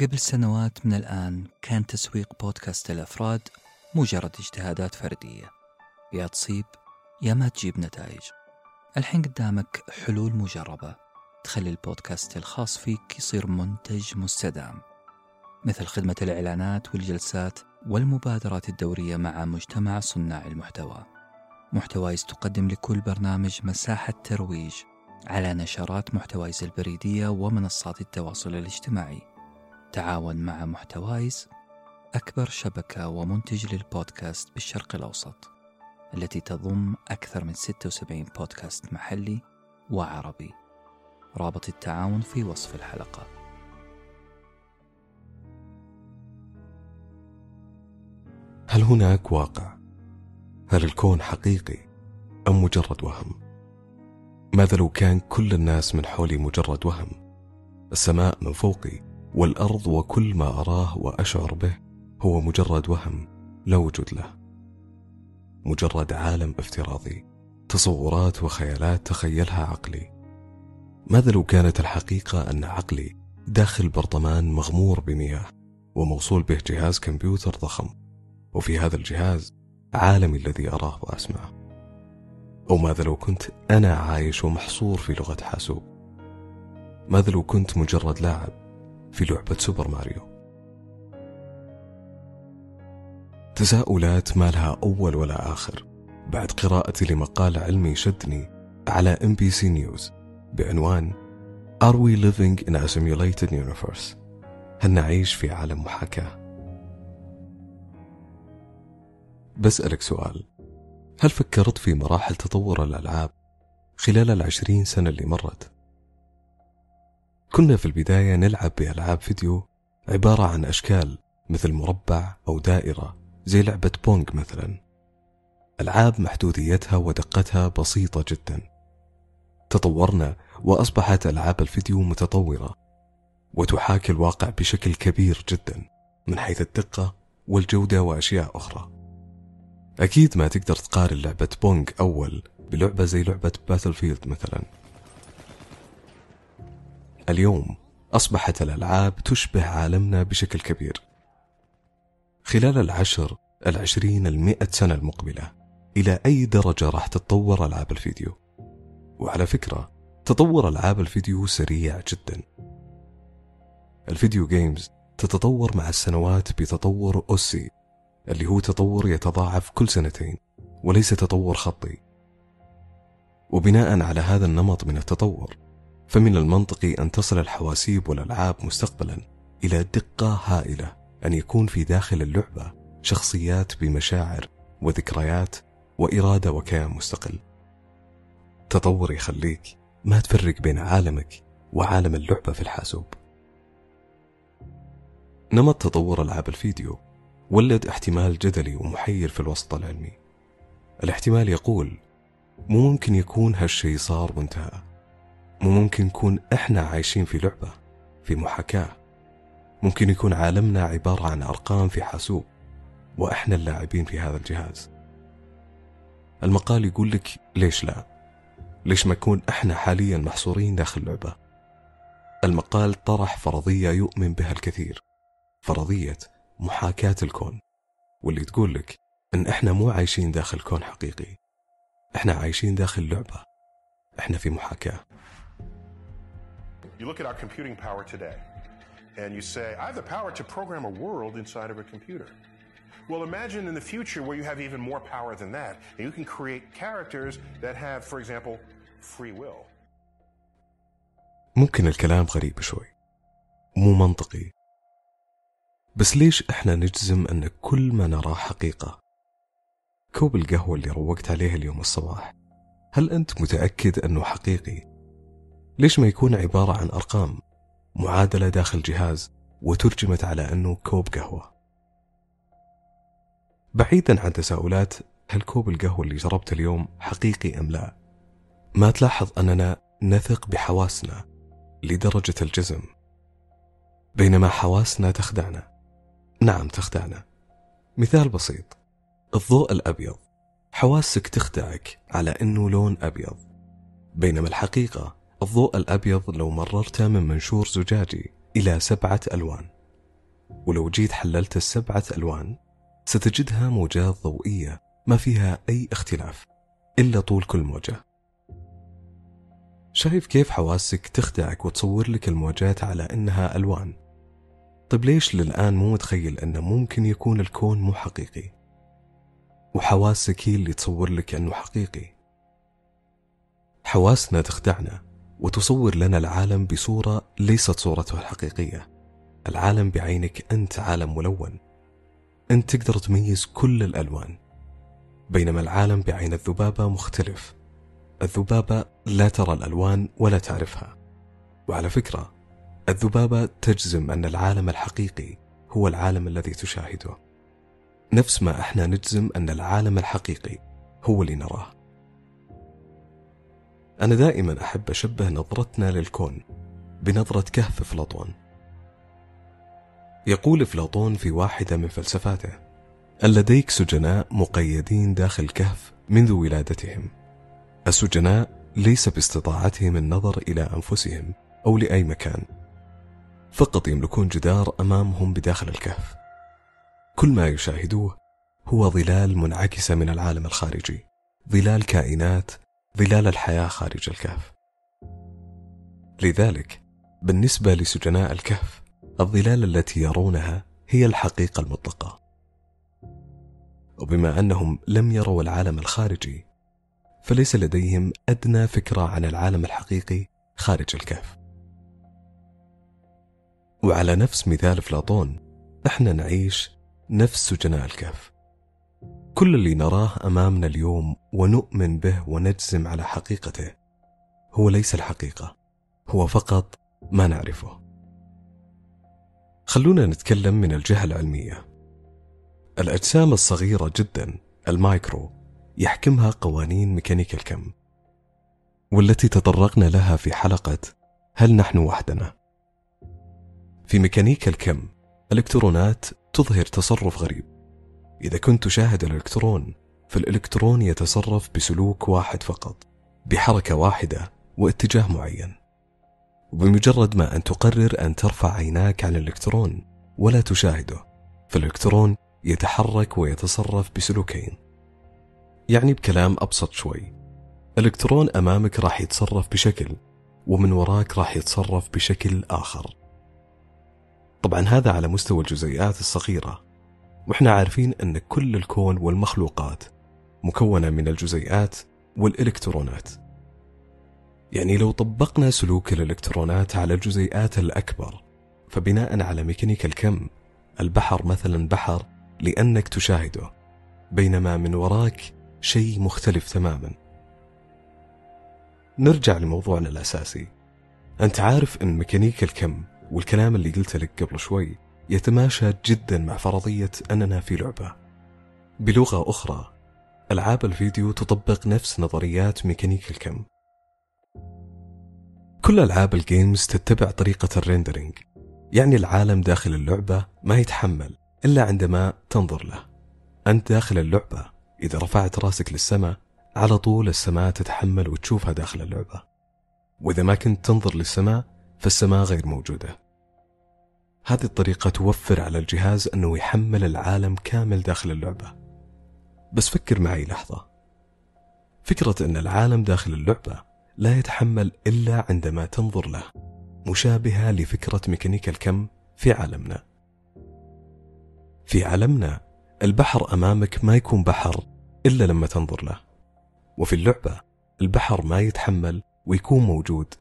قبل سنوات من الآن كان تسويق بودكاست الأفراد مجرد اجتهادات فردية. يا تصيب يا ما تجيب نتائج. الحين قدامك حلول مجربة تخلي البودكاست الخاص فيك يصير منتج مستدام مثل خدمة الإعلانات والجلسات والمبادرات الدورية مع مجتمع صناع المحتوى. محتوايز تقدم لكل برنامج مساحة ترويج على نشرات محتوايز البريدية ومنصات التواصل الاجتماعي. تعاون مع محتوايز أكبر شبكة ومنتج للبودكاست بالشرق الأوسط التي تضم أكثر من 76 بودكاست محلي وعربي رابط التعاون في وصف الحلقة هل هناك واقع؟ هل الكون حقيقي أم مجرد وهم؟ ماذا لو كان كل الناس من حولي مجرد وهم؟ السماء من فوقي والأرض وكل ما أراه وأشعر به هو مجرد وهم لا وجود له. مجرد عالم افتراضي تصورات وخيالات تخيلها عقلي. ماذا لو كانت الحقيقة أن عقلي داخل برطمان مغمور بمياه وموصول به جهاز كمبيوتر ضخم؟ وفي هذا الجهاز عالمي الذي أراه وأسمعه. أو ماذا لو كنت أنا عايش ومحصور في لعبة حاسوب؟ ماذا لو كنت مجرد لاعب في لعبة Super Mario تساؤلات ما لها أول ولا آخر بعد قراءتي لمقال علمي شدني على NBC News بعنوان Are we living in a simulated universe؟ هل نعيش في عالم محاكاة؟ بسألك سؤال هل فكرت في مراحل تطور الألعاب خلال العشرين سنة اللي مرت؟ كنا في البداية نلعب بألعاب فيديو عبارة عن أشكال مثل مربع أو دائرة زي لعبة بونغ مثلا. ألعاب محدوديتها ودقتها بسيطة جدا. تطورنا وأصبحت ألعاب الفيديو متطورة وتحاكي الواقع بشكل كبير جدا من حيث الدقة والجودة وأشياء أخرى. أكيد ما تقدر تقارن لعبة بونغ أول بلعبة زي لعبة باتل فيلد مثلا. اليوم أصبحت الألعاب تشبه عالمنا بشكل كبير. خلال العشر العشرين المئة سنة المقبلة إلى أي درجة راح تتطور ألعاب الفيديو؟ وعلى فكرة تطور ألعاب الفيديو سريع جدا. الفيديو جيمز تتطور مع السنوات بتطور أوسي اللي هو تطور يتضاعف كل سنتين وليس تطور خطي. وبناء على هذا النمط من التطور فمن المنطقي أن تصل الحواسيب والألعاب مستقبلا إلى دقة هائلة أن يكون في داخل اللعبة شخصيات بمشاعر وذكريات وإرادة وكيان مستقل. تطور يخليك ما تفرق بين عالمك وعالم اللعبة في الحاسوب. نمط تطور ألعاب الفيديو. ولد احتمال جدلي ومحير في الوسط العلمي. الاحتمال يقول مو ممكن يكون هالشي صار وانتهى مو ممكن نكون إحنا عايشين في لعبة في محاكاة. ممكن يكون عالمنا عبارة عن أرقام في حاسوب وإحنا اللاعبين في هذا الجهاز. المقال يقول لك ليش لا؟ ليش ما يكون إحنا حاليا محصورين داخل لعبة؟ المقال طرح فرضية يؤمن بها الكثير فرضية محاكاة الكون واللي تقول لك إن إحنا مو عايشين داخل كون حقيقي. إحنا عايشين داخل لعبة إحنا في محاكاة. You look at our computing power today, and you say, I have the power to program a world inside of a computer. Well, imagine in the future where you have even more power than that, and you can create characters that have, for example, free will. ممكن الكلام غريب شوي مو منطقي بس ليش إحنا نجزم ان كل ما نراه حقيقة كوب القهوة اللي روقت عليه اليوم الصباح هل انت متأكد انه حقيقي ليش ما يكون عبارة عن أرقام معادلة داخل جهاز وترجمت على أنه كوب قهوة؟ بعيدا عن تساؤلات هل كوب القهوة اللي جربته اليوم حقيقي أم لا؟ ما تلاحظ أننا نثق بحواسنا لدرجة الجزم بينما حواسنا تخدعنا. نعم تخدعنا. مثال بسيط. الضوء الأبيض. حواسك تخدعك على أنه لون أبيض. بينما الحقيقة الضوء الأبيض لو مررته من منشور زجاجي إلى سبعة ألوان. ولو جيت حللت السبعة ألوان ستجدها موجات ضوئية ما فيها أي اختلاف إلا طول كل موجة. شايف كيف حواسك تخدعك وتصور لك الموجات على إنها ألوان؟ طيب ليش للآن مو متخيل أنه ممكن يكون الكون مو حقيقي؟ وحواسك هي اللي تصور لك أنه حقيقي. حواسنا تخدعنا وتصور لنا العالم بصورة ليست صورته الحقيقية. العالم بعينك أنت عالم ملون. أنت تقدر تميز كل الألوان. بينما العالم بعين الذبابة مختلف. الذبابة لا ترى الألوان ولا تعرفها. وعلى فكرة الذبابة تجزم أن العالم الحقيقي هو العالم الذي تشاهده. نفس ما إحنا نجزم أن العالم الحقيقي هو اللي نراه. أنا دائما أحب أشبه نظرتنا للكون بنظرة كهف أفلاطون يقول أفلاطون في واحدة من فلسفاته أن لديك سجناء مقيدين داخل كهف منذ ولادتهم. السجناء ليس باستطاعتهم النظر إلى أنفسهم أو لأي مكان. فقط يملكون جدار أمامهم بداخل الكهف. كل ما يشاهدوه هو ظلال منعكسة من العالم الخارجي ظلال كائنات ظلال الحياة خارج الكهف. لذلك بالنسبة لسجناء الكهف الظلال التي يرونها هي الحقيقة المطلقة. وبما أنهم لم يروا العالم الخارجي فليس لديهم أدنى فكرة عن العالم الحقيقي خارج الكهف. وعلى نفس مثال أفلاطون إحنا نعيش نفس سجناء الكهف. كل اللي نراه أمامنا اليوم ونؤمن به ونجزم على حقيقته هو ليس الحقيقة هو فقط ما نعرفه. خلونا نتكلم من الجهة العلمية. الأجسام الصغيرة جدا المايكرو يحكمها قوانين ميكانيكا الكم والتي تطرقنا لها في حلقة هل نحن وحدنا. في ميكانيكا الكم الإلكترونات تظهر تصرف غريب. إذا كنت تشاهد الإلكترون فالإلكترون يتصرف بسلوك واحد فقط بحركة واحدة واتجاه معين. وبمجرد ما أن تقرر أن ترفع عيناك عن الإلكترون ولا تشاهده فالإلكترون يتحرك ويتصرف بسلوكين. يعني بكلام أبسط شوي. الإلكترون أمامك راح يتصرف بشكل ومن وراك راح يتصرف بشكل آخر. طبعا هذا على مستوى الجزيئات الصغيرة. وإحنا عارفين أن كل الكون والمخلوقات مكونة من الجزيئات والإلكترونات. يعني لو طبقنا سلوك الإلكترونات على الجزيئات الأكبر فبناء على ميكانيكا الكم البحر مثلا بحر لأنك تشاهده بينما من وراك شيء مختلف تماما. نرجع لموضوعنا الأساسي. أنت عارف أن ميكانيكا الكم والكلام اللي قلته لك قبل شوي يتماشى جدا مع فرضية أننا في لعبة. بلغة أخرى ألعاب الفيديو تطبق نفس نظريات ميكانيكا الكم. كل ألعاب ال games تتبع طريقة ال rendering يعني العالم داخل اللعبة ما يتحمل إلا عندما تنظر له. أنت داخل اللعبة إذا رفعت راسك للسماء على طول السماء تتحمل وتشوفها داخل اللعبة. وإذا ما كنت تنظر للسماء فالسماء غير موجودة. هذه الطريقة توفر على الجهاز أنه يحمل العالم كامل داخل اللعبة. بس فكر معي لحظة. فكرة أن العالم داخل اللعبة لا يتحمل إلا عندما تنظر له مشابهة لفكرة ميكانيكا الكم في عالمنا. في عالمنا البحر أمامك ما يكون بحر إلا لما تنظر له. وفي اللعبة البحر ما يتحمل ويكون موجود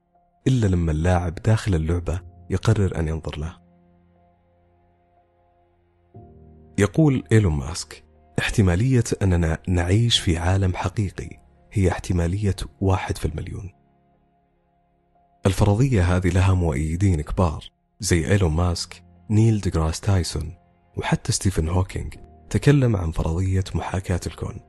إلا لما اللاعب داخل اللعبة يقرر أن ينظر له. يقول إيلون ماسك احتمالية أننا نعيش في عالم حقيقي هي احتمالية واحد في المليون. الفرضية هذه لها مؤيدين كبار زي إيلون ماسك نيل ديغراس تايسون وحتى ستيفن هوكينج تكلم عن فرضية محاكاة الكون.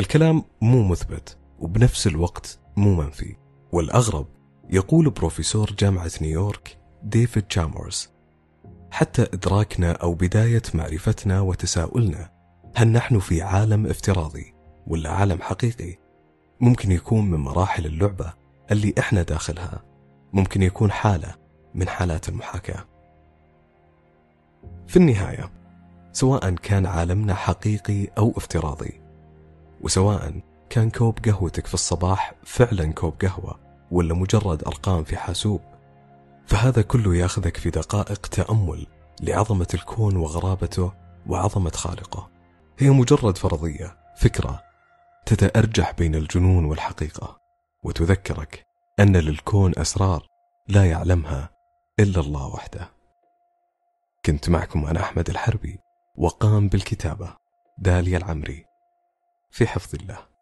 الكلام مو مثبت وبنفس الوقت مو منفي والأغرب يقول بروفيسور جامعة نيويورك ديفيد تشامورز حتى إدراكنا أو بداية معرفتنا وتساؤلنا هل نحن في عالم افتراضي ولا عالم حقيقي؟ ممكن يكون من مراحل اللعبة اللي إحنا داخلها ممكن يكون حالة من حالات المحاكاة. في النهاية سواء كان عالمنا حقيقي أو افتراضي وسواء كان كوب قهوتك في الصباح فعلا كوب قهوة ولا مجرد أرقام في حاسوب فهذا كله ياخذك في دقائق تأمل لعظمة الكون وغرابته وعظمة خالقه. هي مجرد فرضية فكرة تتأرجح بين الجنون والحقيقة وتذكرك أن للكون أسرار لا يعلمها إلا الله وحده. كنت معكم أنا أحمد الحربي وقام بالكتابة داليا العمري في حفظ الله.